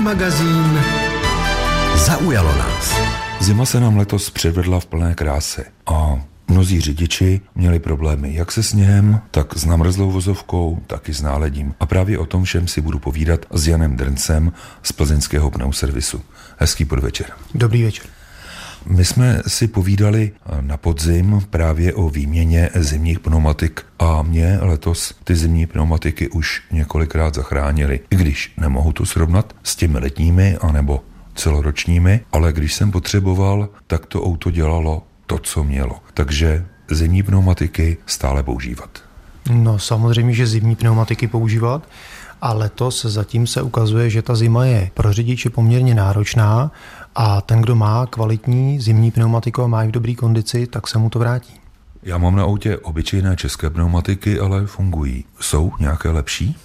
Country magazín Zaujalo nás. Zima se nám letos předvedla v plné kráse a Mnozí řidiči měli problémy jak se sněhem, tak s namrzlou vozovkou, tak i s náledím. A právě o tom všem si budu povídat s Janem Drncem z plzeňského pneuservisu. Hezký podvečer. Dobrý večer. My jsme si povídali na podzim právě o výměně zimních pneumatik a mě letos ty zimní pneumatiky už několikrát zachránili. I když nemohu to srovnat s těmi letními anebo celoročními, ale když jsem potřeboval, tak to auto dělalo to, co mělo. Takže zimní pneumatiky stále používat. No samozřejmě, že zimní pneumatiky používat, a letos zatím se ukazuje, že ta zima je pro řidiče poměrně náročná a ten, kdo má kvalitní zimní pneumatiku a má ji v dobré kondici, tak se mu to vrátí. Já mám na autě obyčejné české pneumatiky, ale fungují. Jsou nějaké lepší?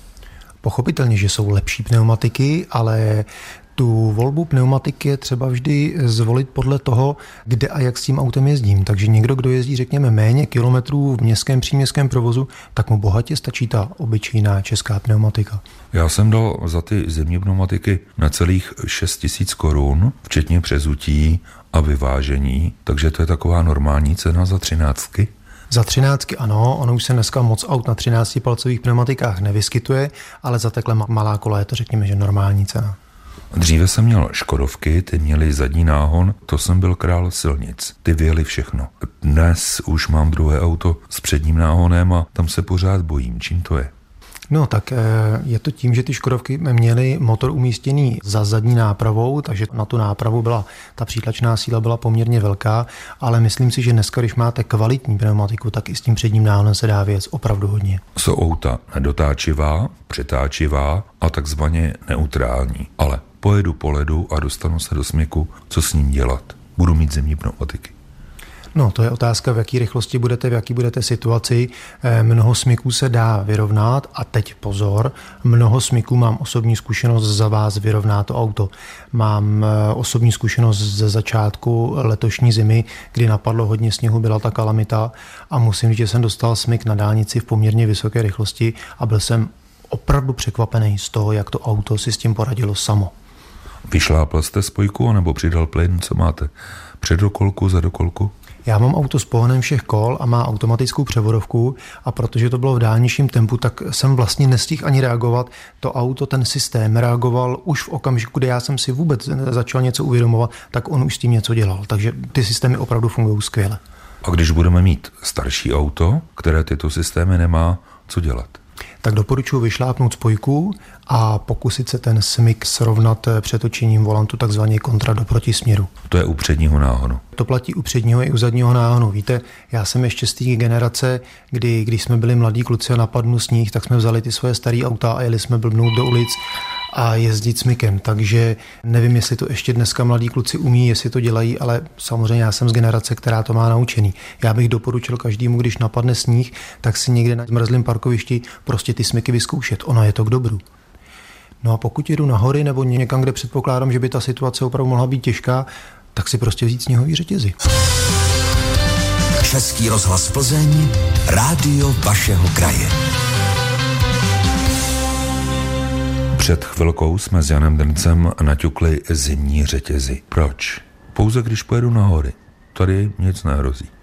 Pochopitelně, že jsou lepší pneumatiky, ale tu volbu pneumatiky je třeba vždy zvolit podle toho, kde a jak s tím autem jezdím. Takže někdo, kdo jezdí, řekněme, méně kilometrů v městském příměstském provozu, tak mu bohatě stačí ta obyčejná česká pneumatika. Já jsem dal za ty zimní pneumatiky na celých 6 tisíc korun, včetně přezutí a vyvážení, takže to je taková normální cena za třináctky. Za třináctky ano, ono už se dneska moc aut na 13-palcových pneumatikách nevyskytuje, ale za takhle malá kola je to řekněme, že normální cena. Dříve jsem měl Škodovky, ty měly zadní náhon, to jsem byl král silnic. Ty vyjeli všechno. Dnes už mám druhé auto s předním náhonem a tam se pořád bojím. Čím to je? No tak eh, je to tím, že ty Škodovky měly motor umístěný za zadní nápravou, takže na tu nápravu byla, ta přítlačná síla byla poměrně velká, ale myslím si, že dneska, když máte kvalitní pneumatiku, tak i s tím předním náhonem se dá věc opravdu hodně. Jsou auta nedotáčivá, přetáčivá a takzvaně neutrální, ale pojedu po ledu a dostanu se do smyku, co s ním dělat. Budu mít zimní pneumatiky. No, to je otázka, v jaké rychlosti budete, v jaký budete situaci. Eh, mnoho smyků se dá vyrovnat a teď pozor, mnoho smyků mám osobní zkušenost za vás vyrovná to auto. Mám eh, osobní zkušenost ze začátku letošní zimy, kdy napadlo hodně sněhu, byla ta kalamita a musím říct, že jsem dostal smyk na dálnici v poměrně vysoké rychlosti a byl jsem opravdu překvapený z toho, jak to auto si s tím poradilo samo. Vyšlápl jste spojku nebo přidal plyn? Co máte? Předokolku, zadokolku? Já mám auto s pohonem všech kol a má automatickou převodovku a protože to bylo v dálničním tempu, tak jsem vlastně nestihl ani reagovat. To auto, ten systém reagoval už v okamžiku, kdy já jsem si vůbec začal něco uvědomovat, tak on už s tím něco dělal. Takže ty systémy opravdu fungují skvěle. A když budeme mít starší auto, které tyto systémy nemá, co dělat? Tak doporučuji vyšlápnout spojku a pokusit se ten smyk srovnat eh, přetočením volantu takzvaně kontra do protisměru. To je u předního náhonu. To platí u předního i u zadního náhonu. Víte, já jsem ještě z té generace, kdy když jsme byli mladí kluci a napadnu sníh, tak jsme vzali ty svoje staré auta a jeli jsme blbnout do ulic a jezdit smykem. Takže nevím, jestli to ještě dneska mladí kluci umí, jestli to dělají, ale samozřejmě já jsem z generace, která to má naučený. Já bych doporučil každému, když napadne sníh, tak si někde na zmrzlém parkovišti prostě ty smyky vyzkoušet. Ono je to k dobru. No a pokud jedu na hory nebo někam, kde předpokládám, že by ta situace opravdu mohla být těžká, tak si prostě vzít sněhový řetězy. Český rozhlas Plzeň, rádio vašeho kraje. Před chvilkou jsme s Janem Drncem naťukli zimní řetězy. Proč? Pouze když pojedu na hory. Tady nic nehrozí.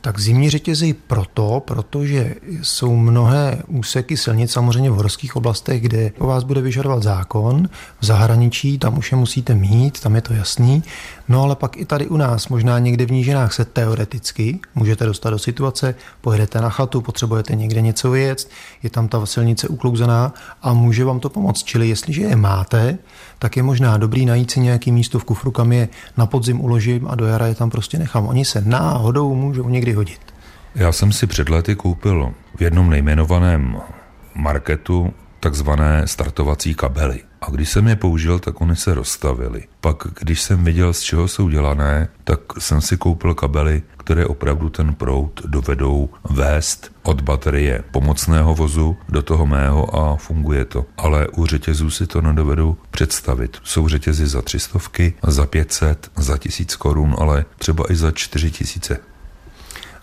Tak zimní řetězy proto, protože jsou mnohé úseky silnic samozřejmě v horských oblastech, kde po vás bude vyžadovat zákon. V zahraničí tam už je musíte mít, tam je to jasný. No ale pak i tady u nás, možná někde v nížinách se teoreticky můžete dostat do situace, pojedete na chatu, potřebujete někde něco vyjet, je tam ta silnice uklouzená a může vám to pomoct. Čili jestliže je máte, tak je možná dobrý najít si nějaký místo v kufru, kam je na podzim uložím a do jara je tam prostě nechám. Oni se náhodou můžou někdy hodit. Já jsem si před lety koupil v jednom nejmenovaném marketu takzvané startovací kabely. A když jsem je použil, tak oni se rozstavili. Pak, když jsem viděl, z čeho jsou dělané, tak jsem si koupil kabely, které opravdu ten proud dovedou vést od baterie pomocného vozu do toho mého a funguje to. Ale u řetězů si to nedovedu představit. Jsou řetězy za třistovky, za 500, za tisíc korun, ale třeba i za čtyři tisíce.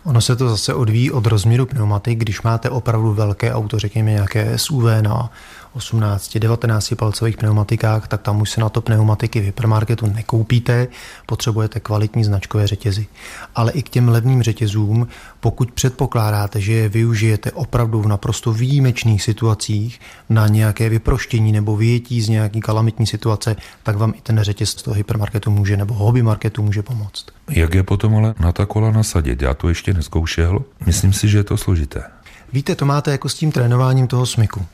Ono se to zase odvíjí od rozměru pneumatik. Když máte opravdu velké auto, řekněme nějaké SUV na 18, 19 palcových pneumatikách, tak tam už se na to pneumatiky v hypermarketu nekoupíte, potřebujete kvalitní značkové řetězy. Ale i k těm levným řetězům, pokud předpokládáte, že je využijete opravdu v naprosto výjimečných situacích na nějaké vyproštění nebo vyjetí z nějaký kalamitní situace, tak vám i ten řetěz z toho hypermarketu může nebo hobby marketu může pomoct. Jak je potom ale na ta kola nasadit? Já to ještě neskoušel. Myslím si, že je to složité. Víte, to máte jako s tím trénováním toho smyku.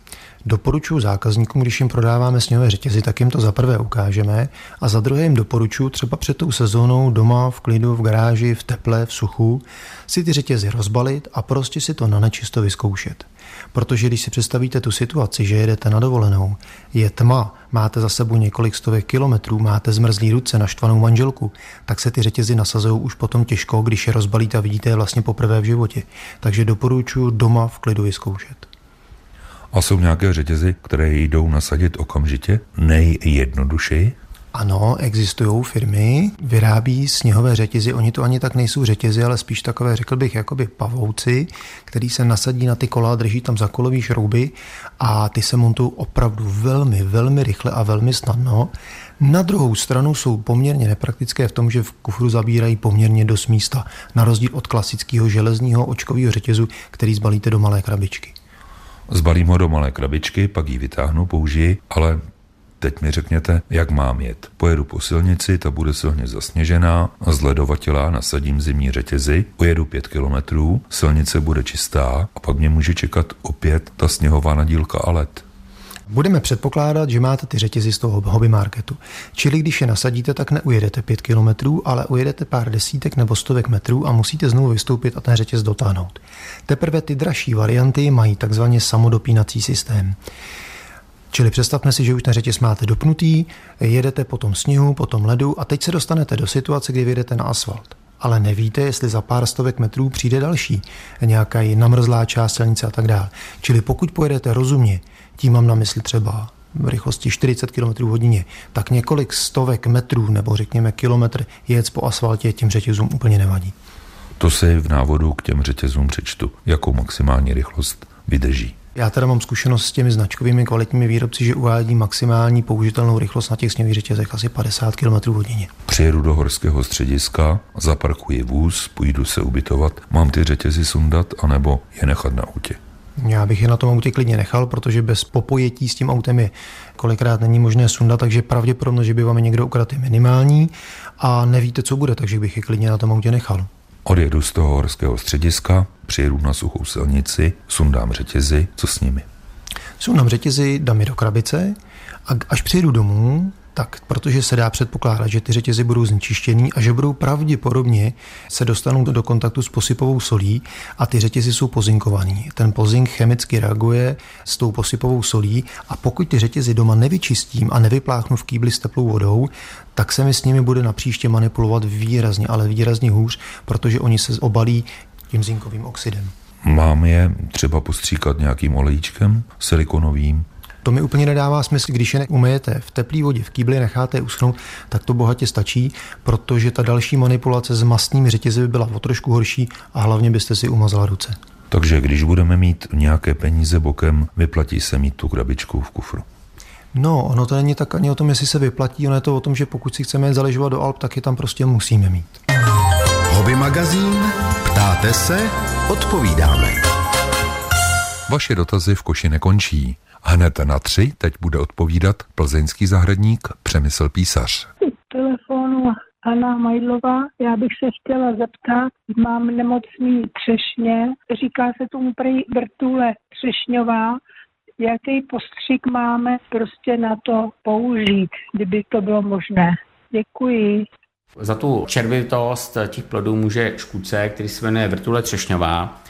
Doporučuji zákazníkům, když jim prodáváme sněhové řetězy, tak jim to za prvé ukážeme a za druhé jim doporučuji třeba před tou sezónou doma v klidu, v garáži, v teple, v suchu si ty řetězy rozbalit a prostě si to na nečisto vyzkoušet. Protože když si představíte tu situaci, že jedete na dovolenou, je tma, máte za sebou několik stovek kilometrů, máte zmrzlý ruce, naštvanou manželku, tak se ty řetězy nasazují už potom těžko, když je rozbalíte a vidíte je vlastně poprvé v životě. Takže doporučuji doma v klidu vyzkoušet. A jsou nějaké řetězy, které jdou nasadit okamžitě nejjednodušeji? Ano, existují firmy, vyrábí sněhové řetězy, oni to ani tak nejsou řetězy, ale spíš takové, řekl bych, jakoby pavouci, který se nasadí na ty kola, drží tam za kolový šrouby a ty se montují opravdu velmi, velmi rychle a velmi snadno. Na druhou stranu jsou poměrně nepraktické v tom, že v kufru zabírají poměrně dost místa, na rozdíl od klasického železního očkového řetězu, který zbalíte do malé krabičky. Zbalím ho do malé krabičky, pak ji vytáhnu, použiji, ale Teď mi řekněte, jak mám jet. Pojedu po silnici, ta bude silně zasněžená, zledovatělá, nasadím zimní řetězy, pojedu pět kilometrů, silnice bude čistá a pak mě může čekat opět ta sněhová nadílka a led. Budeme předpokládat, že máte ty řetězy z toho hobby marketu. Čili když je nasadíte, tak neujedete 5 kilometrů, ale ujedete pár desítek nebo stovek metrů a musíte znovu vystoupit a ten řetěz dotáhnout. Teprve ty dražší varianty mají takzvaně samodopínací systém. Čili představme si, že už ten řetěz máte dopnutý, jedete po tom sněhu, po tom ledu a teď se dostanete do situace, kdy vyjedete na asfalt. Ale nevíte, jestli za pár stovek metrů přijde další, nějaká namrzlá část silnice a tak dále. Čili pokud pojedete rozumně, tím mám na mysli třeba v rychlosti 40 km hodině, tak několik stovek metrů nebo řekněme kilometr jet po asfaltě těm řetězům úplně nevadí. To se v návodu k těm řetězům přečtu, jakou maximální rychlost vydrží. Já teda mám zkušenost s těmi značkovými kvalitními výrobci, že uvádí maximální použitelnou rychlost na těch sněhových řetězech asi 50 km hodině. Přijedu do horského střediska, zaparkuji vůz, půjdu se ubytovat, mám ty řetězy sundat anebo je nechat na autě. Já bych je na tom autě klidně nechal, protože bez popojetí s tím autem je kolikrát není možné sundat, takže pravděpodobnost, že by vám někdo ukradl, je minimální a nevíte, co bude, takže bych je klidně na tom autě nechal. Odjedu z toho horského střediska, přijedu na suchou silnici, sundám řetězy, co s nimi? Sundám řetězy, dám je do krabice a až přijedu domů, tak protože se dá předpokládat, že ty řetězy budou znečištěný a že budou pravděpodobně se dostanou do kontaktu s posypovou solí a ty řetězy jsou pozinkovaný. Ten pozink chemicky reaguje s tou posypovou solí a pokud ty řetězy doma nevyčistím a nevypláchnu v kýbli s teplou vodou, tak se mi s nimi bude na příště manipulovat výrazně, ale výrazně hůř, protože oni se obalí tím zinkovým oxidem. Mám je třeba postříkat nějakým olejčkem silikonovým, to mi úplně nedává smysl, když je umyjete v teplé vodě, v kýbli necháte je uschnout, tak to bohatě stačí, protože ta další manipulace s mastnými řetězy by byla o trošku horší a hlavně byste si umazala ruce. Takže když budeme mít nějaké peníze bokem, vyplatí se mít tu krabičku v kufru. No, ono to není tak ani o tom, jestli se vyplatí, ono je to o tom, že pokud si chceme zaležovat do Alp, tak je tam prostě musíme mít. Hobby magazín, ptáte se, odpovídáme. Vaše dotazy v koši nekončí. Hned na tři teď bude odpovídat plzeňský zahradník Přemysl Písař. Telefonu Anna Majdlová, já bych se chtěla zeptat, mám nemocný třešně, říká se tomu prej vrtule třešňová, jaký postřik máme prostě na to použít, kdyby to bylo možné. Děkuji. Za tu červitost těch plodů může škůdce, který se jmenuje vrtule třešňová.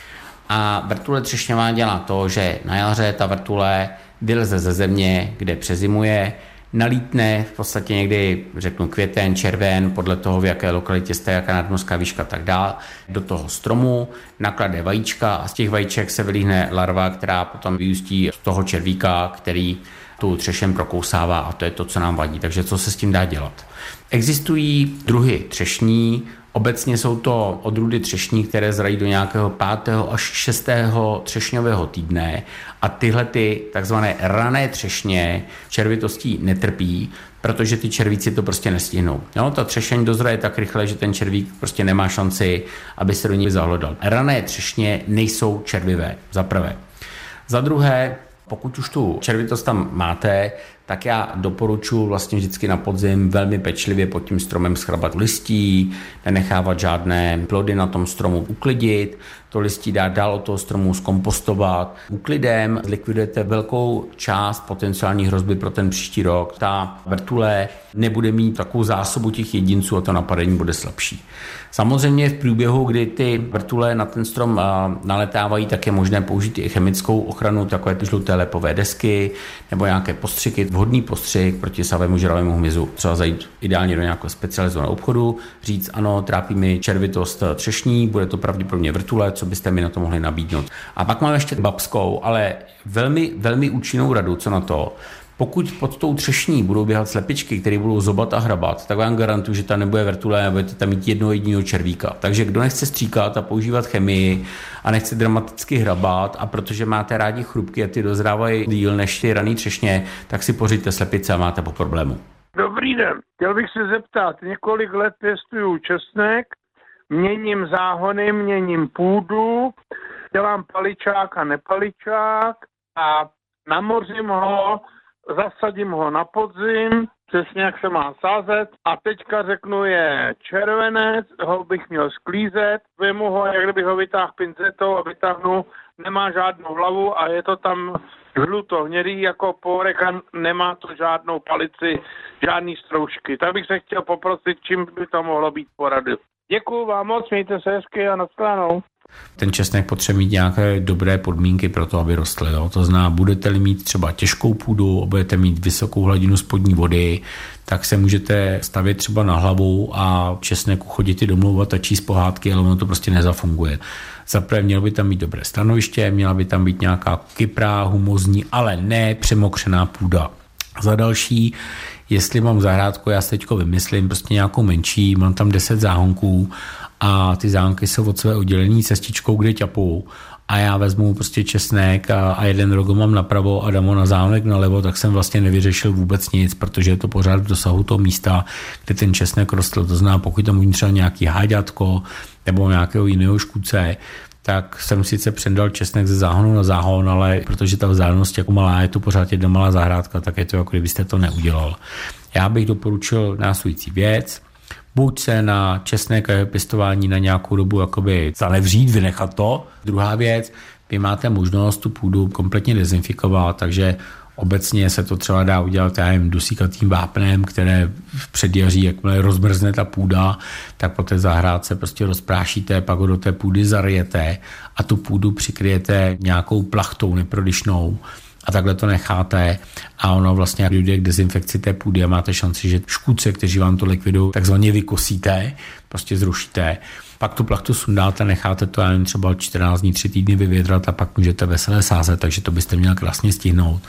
A vrtule třešňová dělá to, že na jaře ta vrtule vyleze ze země, kde přezimuje, nalítne v podstatě někdy, řeknu květen, červen, podle toho, v jaké lokalitě jste, jaká nadmorská výška tak dál, do toho stromu, naklade vajíčka a z těch vajíček se vylíhne larva, která potom vyústí z toho červíka, který tu třešem prokousává a to je to, co nám vadí. Takže co se s tím dá dělat? Existují druhy třešní Obecně jsou to odrůdy třešní, které zrají do nějakého 5. až 6. třešňového týdne a tyhle ty takzvané rané třešně červitostí netrpí, protože ty červíci to prostě nestihnou. No, ta třešeň dozraje tak rychle, že ten červík prostě nemá šanci, aby se do ní zahlodal. Rané třešně nejsou červivé, za prvé. Za druhé, pokud už tu červitost tam máte, tak já doporučuji vlastně vždycky na podzim velmi pečlivě pod tím stromem schrabat listí, nenechávat žádné plody na tom stromu uklidit, to listí dát dál od toho stromu zkompostovat. Úklidem zlikvidujete velkou část potenciální hrozby pro ten příští rok. Ta vrtule nebude mít takovou zásobu těch jedinců a to napadení bude slabší. Samozřejmě v průběhu, kdy ty vrtule na ten strom naletávají, tak je možné použít i chemickou ochranu, takové ty žluté lepové desky nebo nějaké postřiky, vhodný postřik proti savému žravému hmyzu. Třeba zajít ideálně do nějakého specializovaného obchodu, říct ano, trápí mi červitost třešní, bude to pravděpodobně vrtule, co byste mi na to mohli nabídnout. A pak mám ještě babskou, ale velmi, velmi účinnou radu, co na to. Pokud pod tou třešní budou běhat slepičky, které budou zobat a hrabat, tak vám garantuju, že ta nebude vrtule a budete tam mít jednoho jediného červíka. Takže kdo nechce stříkat a používat chemii a nechce dramaticky hrabat a protože máte rádi chrupky a ty dozrávají díl než ty raný třešně, tak si pořiďte slepice a máte po problému. Dobrý den. Chtěl bych se zeptat, několik let pěstuju česnek, měním záhony, měním půdu, dělám paličák a nepaličák a namořím ho zasadím ho na podzim, přesně jak se má sázet a teďka řeknu je červenec, ho bych měl sklízet, vemu ho, jak kdybych ho vytáhl pincetou a vytáhnu, nemá žádnou hlavu a je to tam žluto hnědý jako pórek a nemá to žádnou palici, žádný stroužky. Tak bych se chtěl poprosit, čím by to mohlo být porady. Děkuju vám moc, mějte se hezky a nashledanou. Ten česnek potřebuje mít nějaké dobré podmínky pro to, aby rostl. Jo? To znamená, budete-li mít třeba těžkou půdu, budete mít vysokou hladinu spodní vody, tak se můžete stavět třeba na hlavu a česneku chodit i domlouvat a číst pohádky, ale ono to prostě nezafunguje. Zaprvé mělo by tam být dobré stanoviště, měla by tam být nějaká kyprá, humozní, ale ne přemokřená půda. Za další, jestli mám zahrádku, já si teďko vymyslím prostě nějakou menší, mám tam 10 záhonků a ty zámky jsou od své oddělení cestičkou, kde ťapou a já vezmu prostě česnek a, a jeden rogo mám napravo a dám ho na zámek nalevo, tak jsem vlastně nevyřešil vůbec nic, protože je to pořád v dosahu toho místa, kde ten česnek rostl. To znamená, pokud tam třeba nějaký háďatko nebo nějakého jiného škůdce, tak jsem sice předal česnek ze záhonu na záhon, ale protože ta vzdálenost jako malá, je to pořád jedna malá zahrádka, tak je to jako kdybyste to neudělal. Já bych doporučil následující věc buď se na česnek a pěstování na nějakou dobu jakoby zanevřít, vynechat to. Druhá věc, vy máte možnost tu půdu kompletně dezinfikovat, takže Obecně se to třeba dá udělat já nevím, dusíkatým vápnem, které v předjaří, jakmile rozmrzne ta půda, tak po té zahrádce prostě rozprášíte, pak ho do té půdy zarijete a tu půdu přikryjete nějakou plachtou neprodyšnou a takhle to necháte a ono vlastně dojde k dezinfekci té půdy a máte šanci, že škůdce, kteří vám to likvidují, takzvaně vykosíte, prostě zrušíte. Pak tu plachtu sundáte, necháte to, nevím, třeba 14 dní, 3 týdny vyvětrat a pak můžete veselé sázet, takže to byste měl krásně stihnout.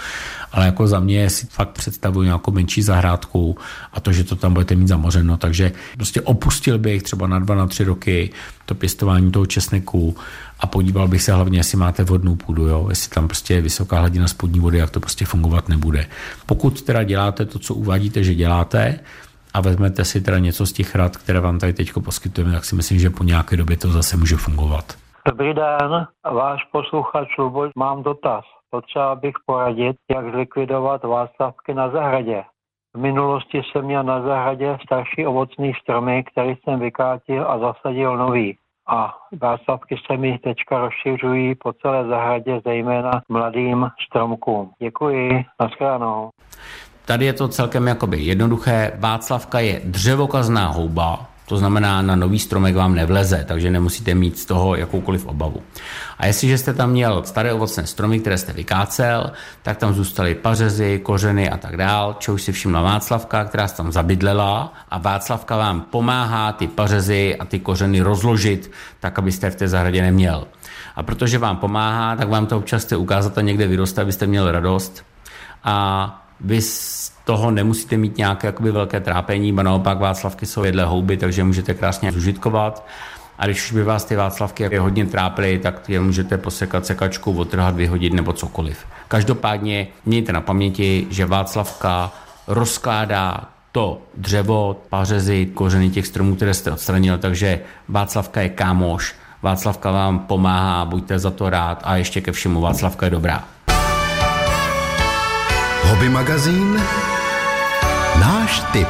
Ale jako za mě si fakt představuji nějakou menší zahrádku a to, že to tam budete mít zamořeno, takže prostě opustil bych třeba na dva, na tři roky to pěstování toho česneku a podíval bych se hlavně, jestli máte vodnou půdu, jo? jestli tam prostě je vysoká hladina spodní vody, jak to prostě fungovat nebude. Pokud teda děláte to, co uvádíte, že děláte, a vezmete si teda něco z těch rad, které vám tady teď poskytujeme, tak si myslím, že po nějaké době to zase může fungovat. Dobrý den, váš posluchač Luboš, mám dotaz. Potřeba bych poradit, jak zlikvidovat václavky na zahradě. V minulosti jsem měl na zahradě starší ovocný stromy, který jsem vykátil a zasadil nový a václavky se mi teďka rozšiřují po celé zahradě, zejména mladým stromkům. Děkuji, nashledanou. Tady je to celkem jakoby jednoduché. Václavka je dřevokazná houba, to znamená, na nový stromek vám nevleze, takže nemusíte mít z toho jakoukoliv obavu. A jestliže jste tam měl staré ovocné stromy, které jste vykácel, tak tam zůstaly pařezy, kořeny a tak dál, čehož si všimla Václavka, která se tam zabydlela a Václavka vám pomáhá ty pařezy a ty kořeny rozložit tak, abyste v té zahradě neměl. A protože vám pomáhá, tak vám to občas chce ukázat a někde vyroste, abyste měl radost. A vy toho nemusíte mít nějaké jakoby velké trápení, bo naopak Václavky jsou jedle houby, takže můžete krásně zužitkovat. A když by vás ty Václavky hodně trápily, tak je můžete posekat sekačku, otrhat, vyhodit nebo cokoliv. Každopádně mějte na paměti, že Václavka rozkládá to dřevo, pařezy, kořeny těch stromů, které jste odstranil, takže Václavka je kámoš, Václavka vám pomáhá, buďte za to rád a ještě ke všemu Václavka je dobrá. Hobby magazín Náš tip.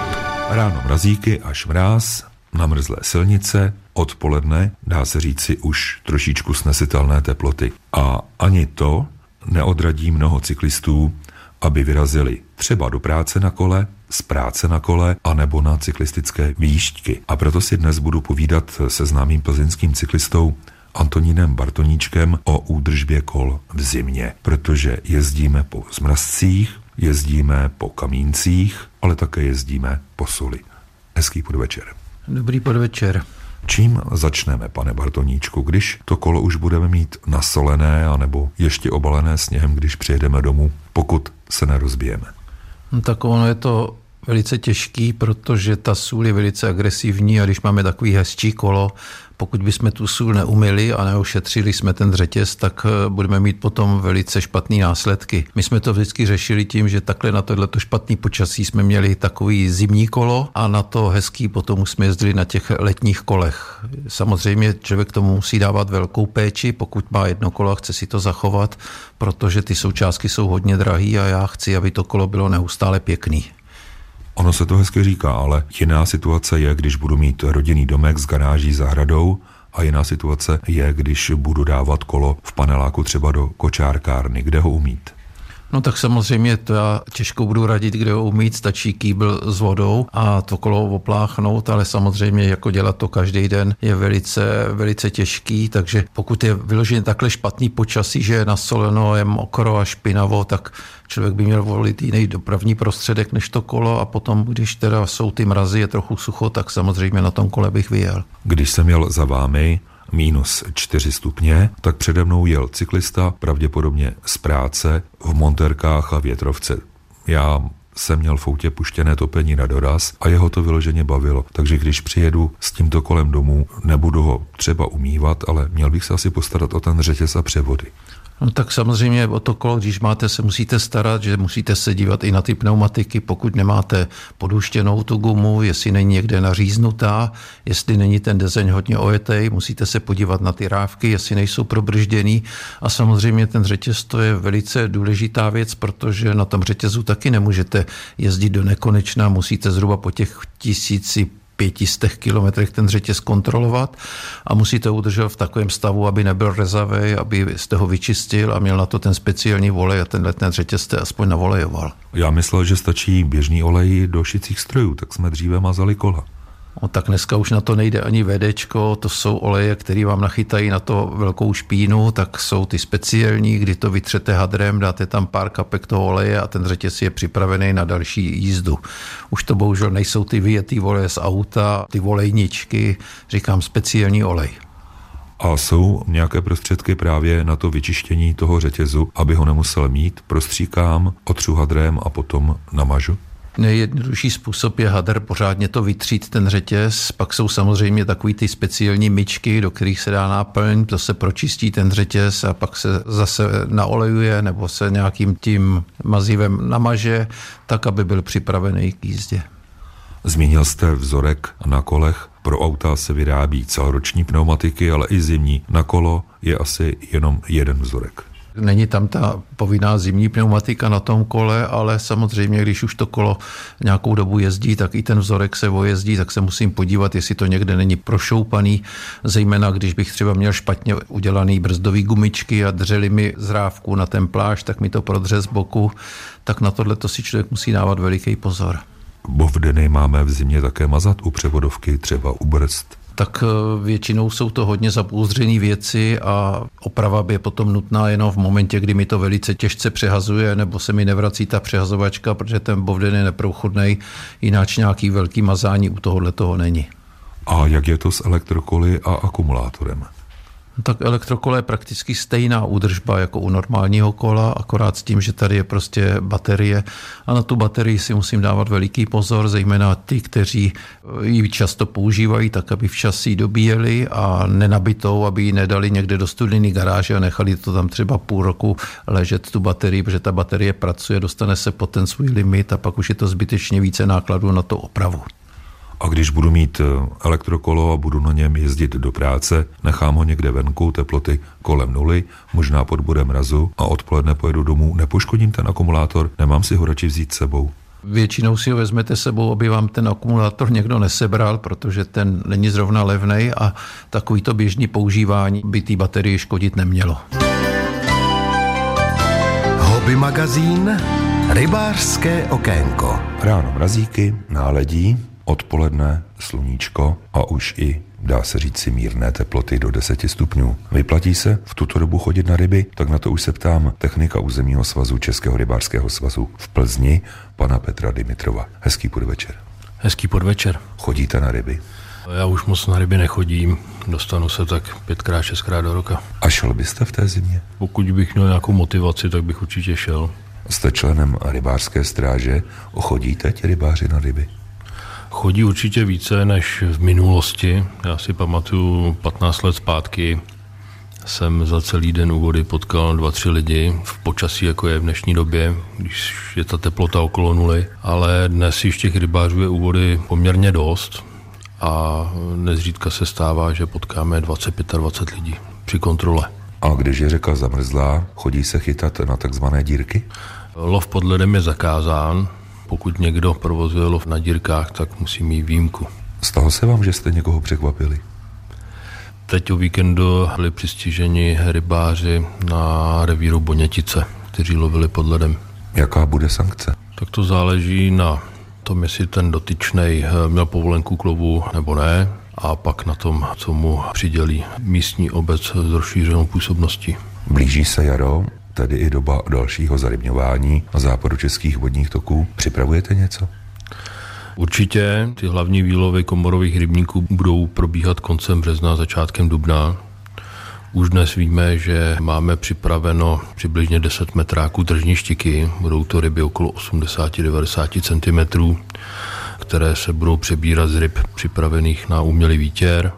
Ráno mrazíky až mráz, namrzlé silnice, odpoledne dá se říci už trošičku snesitelné teploty. A ani to neodradí mnoho cyklistů, aby vyrazili třeba do práce na kole, z práce na kole, anebo na cyklistické výšťky. A proto si dnes budu povídat se známým plzeňským cyklistou Antonínem Bartoníčkem o údržbě kol v zimě, protože jezdíme po zmrazcích, jezdíme po kamíncích, ale také jezdíme po soli. Hezký podvečer. Dobrý podvečer. Čím začneme, pane Bartoníčku, když to kolo už budeme mít nasolené anebo ještě obalené sněhem, když přijedeme domů, pokud se nerozbijeme? No, tak ono je to velice těžký, protože ta sůl je velice agresivní a když máme takový hezčí kolo, pokud bychom tu sůl neumili a neošetřili jsme ten řetěz, tak eh, budeme mít potom velice špatné následky. My jsme to vždycky řešili tím, že takhle na tohleto špatný počasí jsme měli takový zimní kolo a na to hezký potom jsme jezdili na těch letních kolech. Samozřejmě člověk tomu musí dávat velkou péči, pokud má jedno kolo a chce si to zachovat, protože ty součástky jsou hodně drahé a já chci, aby to kolo bylo neustále pěkný. Ono se to hezky říká, ale jiná situace je, když budu mít rodinný domek s garáží zahradou a jiná situace je, když budu dávat kolo v paneláku třeba do kočárkárny, kde ho umít. No tak samozřejmě to já těžko budu radit, kde ho umít, stačí kýbl s vodou a to kolo opláchnout, ale samozřejmě jako dělat to každý den je velice, velice těžký, takže pokud je vyloženě takhle špatný počasí, že je nasoleno, je mokro a špinavo, tak člověk by měl volit jiný dopravní prostředek než to kolo a potom, když teda jsou ty mrazy, je trochu sucho, tak samozřejmě na tom kole bych vyjel. Když jsem jel za vámi, minus 4 stupně, tak přede mnou jel cyklista, pravděpodobně z práce, v monterkách a větrovce. Já jsem měl v autě puštěné topení na doraz a jeho to vyloženě bavilo. Takže když přijedu s tímto kolem domů, nebudu ho třeba umývat, ale měl bych se asi postarat o ten řetěz a převody. No tak samozřejmě o to kolo, když máte, se musíte starat, že musíte se dívat i na ty pneumatiky, pokud nemáte poduštěnou tu gumu, jestli není někde naříznutá, jestli není ten dezeň hodně ojetej, musíte se podívat na ty rávky, jestli nejsou probržděný. A samozřejmě ten řetěz to je velice důležitá věc, protože na tom řetězu taky nemůžete jezdit do nekonečna, musíte zhruba po těch tisíci pětistech kilometrech ten řetěz kontrolovat a musíte udržet v takovém stavu, aby nebyl rezavý, aby jste ho vyčistil a měl na to ten speciální volej a tenhle ten řetěz jste aspoň navolejoval. Já myslel, že stačí běžný olej do šicích strojů, tak jsme dříve mazali kola. No, tak dneska už na to nejde ani VDčko, to jsou oleje, které vám nachytají na to velkou špínu, tak jsou ty speciální, kdy to vytřete hadrem, dáte tam pár kapek toho oleje a ten řetěz je připravený na další jízdu. Už to bohužel nejsou ty vyjetý oleje z auta, ty volejničky, říkám speciální olej. A jsou nějaké prostředky právě na to vyčištění toho řetězu, aby ho nemusel mít, prostříkám, otřu hadrem a potom namažu? Nejjednodušší způsob je hadr pořádně to vytřít ten řetěz, pak jsou samozřejmě takový ty speciální myčky, do kterých se dá náplň, to se pročistí ten řetěz a pak se zase naolejuje nebo se nějakým tím mazivem namaže, tak, aby byl připravený k jízdě. Zmínil jste vzorek na kolech. Pro auta se vyrábí celoroční pneumatiky, ale i zimní. Na kolo je asi jenom jeden vzorek. Není tam ta povinná zimní pneumatika na tom kole, ale samozřejmě, když už to kolo nějakou dobu jezdí, tak i ten vzorek se vojezdí, tak se musím podívat, jestli to někde není prošoupaný, zejména když bych třeba měl špatně udělaný brzdový gumičky a dřeli mi zrávku na ten pláž, tak mi to prodře z boku, tak na tohle to si člověk musí dávat veliký pozor. Bovdeny máme v zimě také mazat u převodovky, třeba u brzd tak eh, většinou jsou to hodně zapůzdřené věci a oprava by je potom nutná jenom v momentě, kdy mi to velice těžce přehazuje nebo se mi nevrací ta přehazovačka, protože ten bovden je neprůchodný, jináč nějaký velký mazání u tohohle toho není. A jak je to s elektrokoly a akumulátorem? Tak elektrokolo je prakticky stejná údržba jako u normálního kola, akorát s tím, že tady je prostě baterie a na tu baterii si musím dávat veliký pozor, zejména ty, kteří ji často používají, tak aby včas ji dobíjeli a nenabitou, aby ji nedali někde do studený garáže a nechali to tam třeba půl roku ležet tu baterii, protože ta baterie pracuje, dostane se pod ten svůj limit a pak už je to zbytečně více nákladů na to opravu. A když budu mít eh, elektrokolo a budu na něm jezdit do práce, nechám ho někde venku, teploty kolem nuly, možná pod bodem mrazu a odpoledne pojedu domů, nepoškodím ten akumulátor, nemám si ho radši vzít sebou. Většinou si ho vezmete sebou, aby vám ten akumulátor někdo nesebral, protože ten není zrovna levný a takovýto běžný používání by té baterii škodit nemělo. Hobby magazín Rybářské okénko. Ráno mrazíky, náledí, odpoledne sluníčko a už i dá se říct si mírné teploty do 10 stupňů. Vyplatí se v tuto dobu chodit na ryby? Tak na to už se ptám technika územního svazu Českého rybářského svazu v Plzni, pana Petra Dimitrova. Hezký podvečer. Hezký podvečer. Chodíte na ryby? Já už moc na ryby nechodím, dostanu se tak pětkrát, šestkrát do roka. A šel byste v té zimě? Pokud bych měl nějakou motivaci, tak bych určitě šel. Jste členem rybářské stráže, ochodíte ti rybáři na ryby? Chodí určitě více než v minulosti. Já si pamatuju 15 let zpátky jsem za celý den u vody potkal dva, tři lidi v počasí, jako je v dnešní době, když je ta teplota okolo nuly, ale dnes již těch rybářů je u vody poměrně dost a nezřídka se stává, že potkáme 20-25 lidí při kontrole. A když je řeka zamrzlá, chodí se chytat na takzvané dírky? Lov pod ledem je zakázán, pokud někdo provozuje lov na dírkách, tak musí mít výjimku. Stalo se vám, že jste někoho překvapili? Teď o víkendu byli přistiženi rybáři na revíru Bonětice, kteří lovili pod ledem. Jaká bude sankce? Tak to záleží na tom, jestli ten dotyčný měl povolenku k lovu nebo ne a pak na tom, co mu přidělí místní obec s rozšířenou působností. Blíží se jaro, tedy i doba dalšího zarybňování na západu českých vodních toků. Připravujete něco? Určitě ty hlavní výlovy komorových rybníků budou probíhat koncem března, začátkem dubna. Už dnes víme, že máme připraveno přibližně 10 metráků tržní štiky. Budou to ryby okolo 80-90 cm, které se budou přebírat z ryb připravených na umělý výtěr.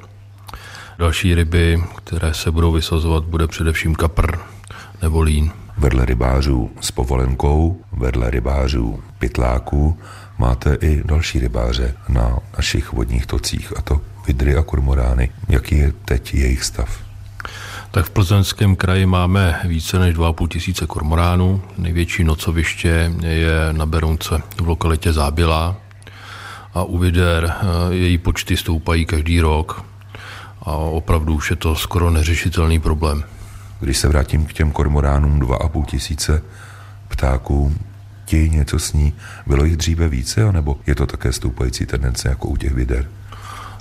Další ryby, které se budou vysazovat, bude především kapr nebo lín. Vedle rybářů s povolenkou, vedle rybářů pytláků, máte i další rybáře na našich vodních tocích, a to vidry a kormorány. Jaký je teď jejich stav? Tak v Plzeňském kraji máme více než 2,5 tisíce kormoránů. Největší nocoviště je na Berounce v lokalitě Zábila a u vider eh, její počty stoupají každý rok a opravdu už je to skoro neřešitelný problém. Když se vrátím k těm kormoránům 2,5 tisíce ptáků, ti něco sní. Bylo jich dříve více, anebo je to také stoupající tendence jako u těch vider?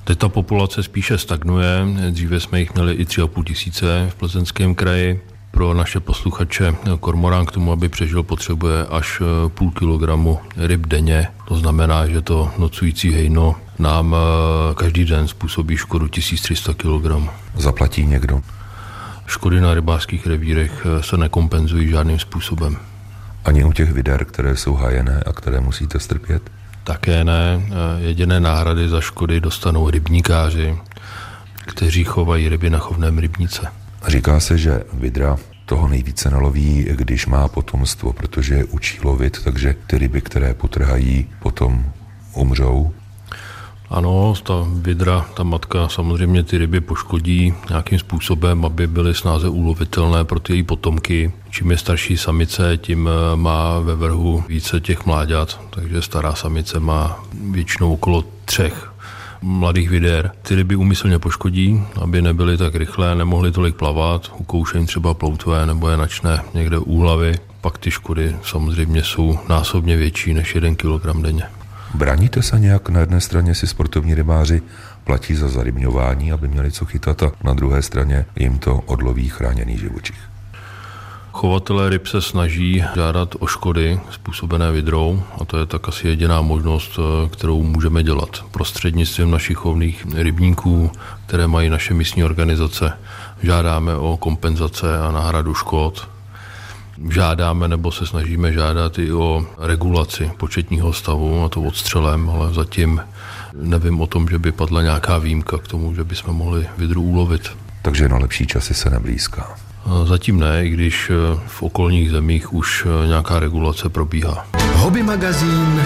Teď ta populace spíše stagnuje. Dříve jsme jich měli i 3,5 tisíce v plzeňském kraji. Pro naše posluchače kormorán k tomu, aby přežil, potřebuje až půl kilogramu ryb denně. To znamená, že to nocující hejno nám eh, každý den způsobí škodu 1300 kg. Zaplatí někdo? Škody na rybářských revírech eh, se nekompenzují žádným způsobem. Ani u těch vider, které jsou hájené a které musíte strpět? Také ne. Eh, jediné náhrady za škody dostanou rybníkáři, kteří chovají ryby na chovném rybníce. Říká se, že vidra toho nejvíce naloví, když má potomstvo, protože je učí lovit, takže ty ryby, které potrhají, potom umřou ano, ta vidra, ta matka samozřejmě ty ryby poškodí nějakým způsobem, aby byly snáze ulovitelné pro ty její potomky. Čím je starší samice, tím eh, má ve vrhu více těch mláďat, takže stará samice má většinou okolo třech mladých vider. Ty ryby úmyslně poškodí, aby nebyly tak rychlé, nemohly tolik plavat, ukouše jim třeba ploutvé nebo je načne někde u hlavy. Pak ty škody samozřejmě jsou násobně větší než 1 kg denně. Braníte se nějak? Na jedné straně si sportovní rybáři platí za zarybňování, aby měli co chytat a na druhé straně jim to odloví chráněný živočich. Chovatelé ryb se snaží žádat o škody způsobené vidrou a to je tak asi jediná možnost, eh, kterou můžeme dělat prostřednictvím našich chovných rybníků, které mají naše místní organizace. Žádáme o kompenzace a náhradu škod. Žádáme nebo se snažíme žádat i o regulaci početního stavu, a to odstřelem, ale zatím nevím o tom, že by padla nějaká výjimka k tomu, že bychom mohli vidru ulovit. Takže na lepší časy se neblízká. Zatím ne, i když eh, v okolních zemích už eh, nějaká regulace probíhá. Hobby magazín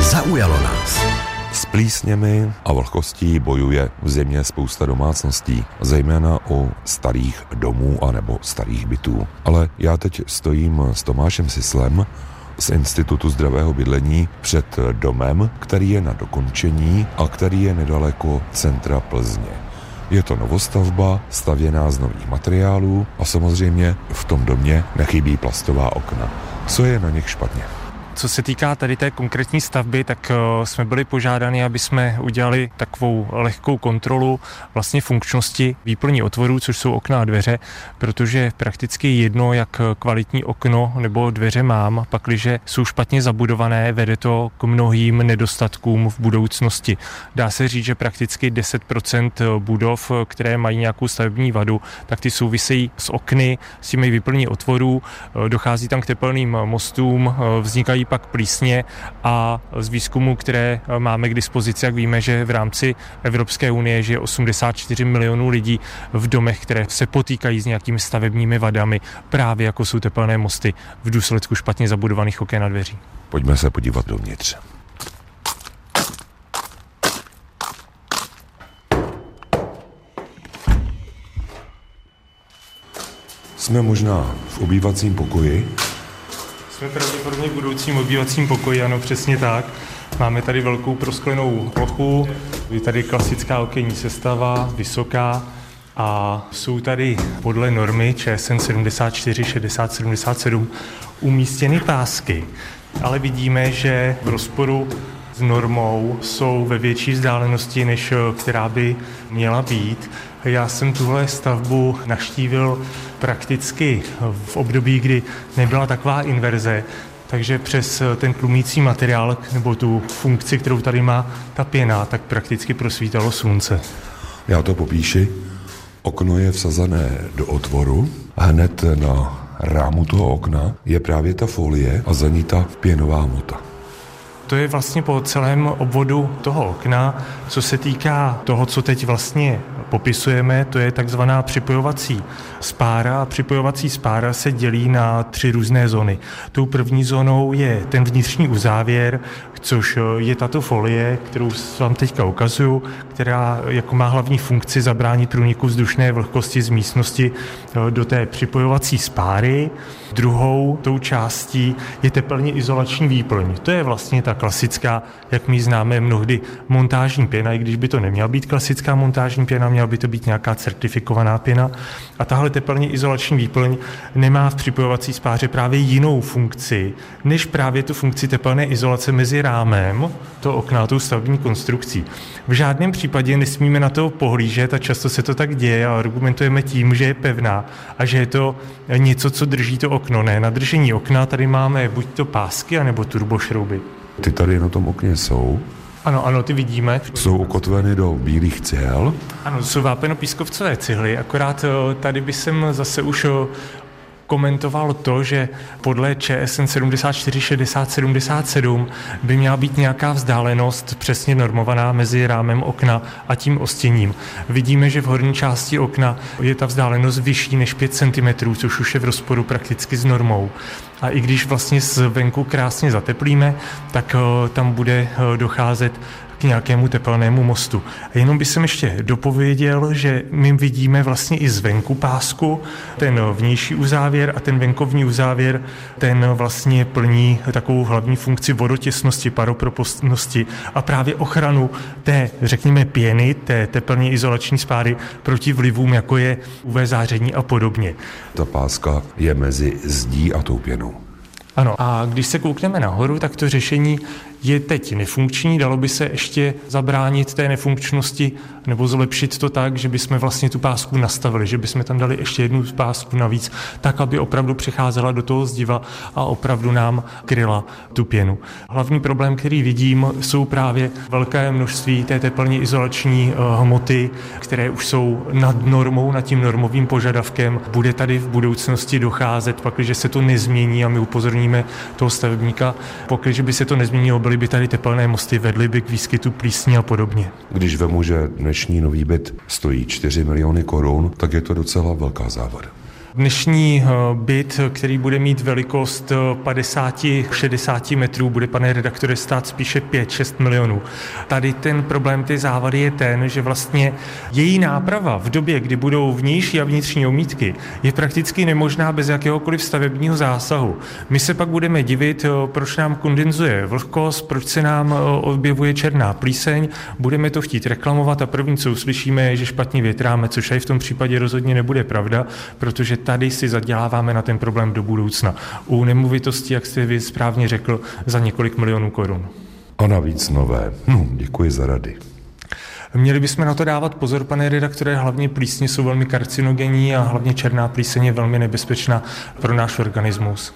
zaujalo nás. Plísněmi a vlhkostí bojuje v zimě spousta domácností, zejména u starých domů a nebo starých bytů. Ale já teď stojím s Tomášem Sislem z Institutu zdravého bydlení před domem, který je na dokončení a který je nedaleko centra Plzně. Je to novostavba, stavěná z nových materiálů a samozřejmě v tom domě nechybí plastová okna. Co je na nich špatně? Co se týká tady té konkrétní stavby, tak eh, jsme byli požádáni, aby jsme udělali takovou lehkou kontrolu vlastně funkčnosti výplní otvorů, což jsou okna a dveře, protože prakticky jedno, jak kvalitní okno nebo dveře mám, pakliže jsou špatně zabudované, vede to k mnohým nedostatkům v budoucnosti. Dá se říct, že prakticky 10% budov, které mají nějakou stavební vadu, tak ty souvisejí s okny, s těmi výplní otvorů, dochází tam k tepelným mostům, vznikají pak plísně a z výzkumu, které máme k dispozici, jak víme, že v rámci Evropské unie že je 84 milionů lidí v domech, které se potýkají s nějakými stavebními vadami, právě jako jsou tepelné mosty v důsledku špatně zabudovaných oken a dveří. Pojďme se podívat dovnitř. Jsme možná v obývacím pokoji, jsme pravděpodobně v budoucím obývacím pokoji, ano, přesně tak. Máme tady velkou prosklenou plochu, je tady klasická okenní sestava, vysoká, a jsou tady podle normy ČSN 74 60 77 umístěny pásky, ale vidíme, že v rozporu s normou jsou ve větší vzdálenosti, než která by měla být. Já jsem tuhle stavbu naštívil prakticky v období, kdy nebyla taková inverze, takže přes ten tlumící materiál nebo tu funkci, kterou tady má ta pěna, tak prakticky prosvítalo slunce. Já to popíši. Okno je vsazené do otvoru. Hned na rámu toho okna je právě ta folie a za ní ta pěnová mota. To je vlastně po celém obvodu toho okna. Co se týká toho, co teď vlastně popisujeme, to je takzvaná připojovací spára. Připojovací spára se dělí na tři různé zóny. Tou první zónou je ten vnitřní uzávěr, což je tato folie, kterou vám teďka ukazuju, která jako má hlavní funkci zabránit průniku vzdušné vlhkosti z místnosti eh, do té připojovací spáry. Druhou tou částí je teplně izolační výplň. To je vlastně ta klasická, jak my známe mnohdy, montážní pěna, i když by to neměla být klasická montážní pěna, měla by to být nějaká certifikovaná pěna. A tahle teplně izolační výplň nemá v připojovací spáře právě jinou funkci, než právě tu funkci teplné izolace mezi rámem, to okna, tou stavební konstrukcí. V žádném případě nesmíme na to pohlížet a často se to tak děje a argumentujeme tím, že je pevná a že je to něco, co drží to okno. Ne, na držení okna tady máme buď to pásky, anebo turbošrouby. Ty tady na tom okně jsou. Ano, ano, ty vidíme. Jsou ukotveny do bílých cihel. Ano, jsou vápenopískovcové cihly, akorát tady by jsem zase už komentoval to, že podle ČSN 74 60 77 by měla být nějaká vzdálenost přesně normovaná mezi rámem okna a tím ostěním. Vidíme, že v horní části okna je ta vzdálenost vyšší než 5 cm, což už je v rozporu prakticky s normou. A i když vlastně zvenku krásně zateplíme, tak eh, tam bude eh, docházet nějakému tepelnému mostu. A jenom bych jsem ještě dopověděl, že my vidíme vlastně i zvenku pásku, ten vnější uzávěr a ten venkovní uzávěr, ten vlastně plní takovou hlavní funkci vodotěsnosti, paropropustnosti a právě ochranu té, řekněme, pěny, té teplně izolační spáry proti vlivům, jako je UV záření a podobně. Ta páska je mezi zdí a tou pěnou. Ano, a když se koukneme nahoru, tak to řešení je teď nefunkční, dalo by se ještě zabránit té nefunkčnosti nebo zlepšit to tak, že bychom vlastně tu pásku nastavili, že bychom tam dali ještě jednu pásku navíc, tak, aby opravdu přecházela do toho zdiva a opravdu nám kryla tu pěnu. Hlavní problém, který vidím, jsou právě velké množství té teplně izolační eh, hmoty, které už jsou nad normou, nad tím normovým požadavkem. Bude tady v budoucnosti docházet, pak, když se to nezmění a my upozorníme toho stavebníka, pokud by se to nezměnilo, byly by tady tepelné mosty, vedly by k výskytu plísní a podobně. Když vemu, že dnešní nový byt stojí 4 miliony korun, tak je to docela velká závada. Dnešní eh, byt, který bude mít velikost 50-60 eh, metrů, bude, pane redaktore, stát spíše 5-6 milionů. Tady ten problém ty závady je ten, že vlastně její náprava v době, kdy budou vnější a vnitřní omítky, je prakticky nemožná bez jakéhokoliv stavebního zásahu. My se pak budeme divit, eh, proč nám kondenzuje vlhkost, proč se nám objevuje černá plíseň, budeme to chtít reklamovat a první, co uslyšíme, je, že špatně větráme, což i v tom případě rozhodně nebude pravda, protože tady si zaděláváme na ten problém do budoucna. U nemovitosti, jak jste vy správně řekl, za několik milionů korun. A navíc nové. Hm, děkuji za rady. Měli bychom na to dávat pozor, pane redaktore, hlavně plísně jsou velmi karcinogenní a hlavně černá plíseň je velmi nebezpečná pro náš organismus.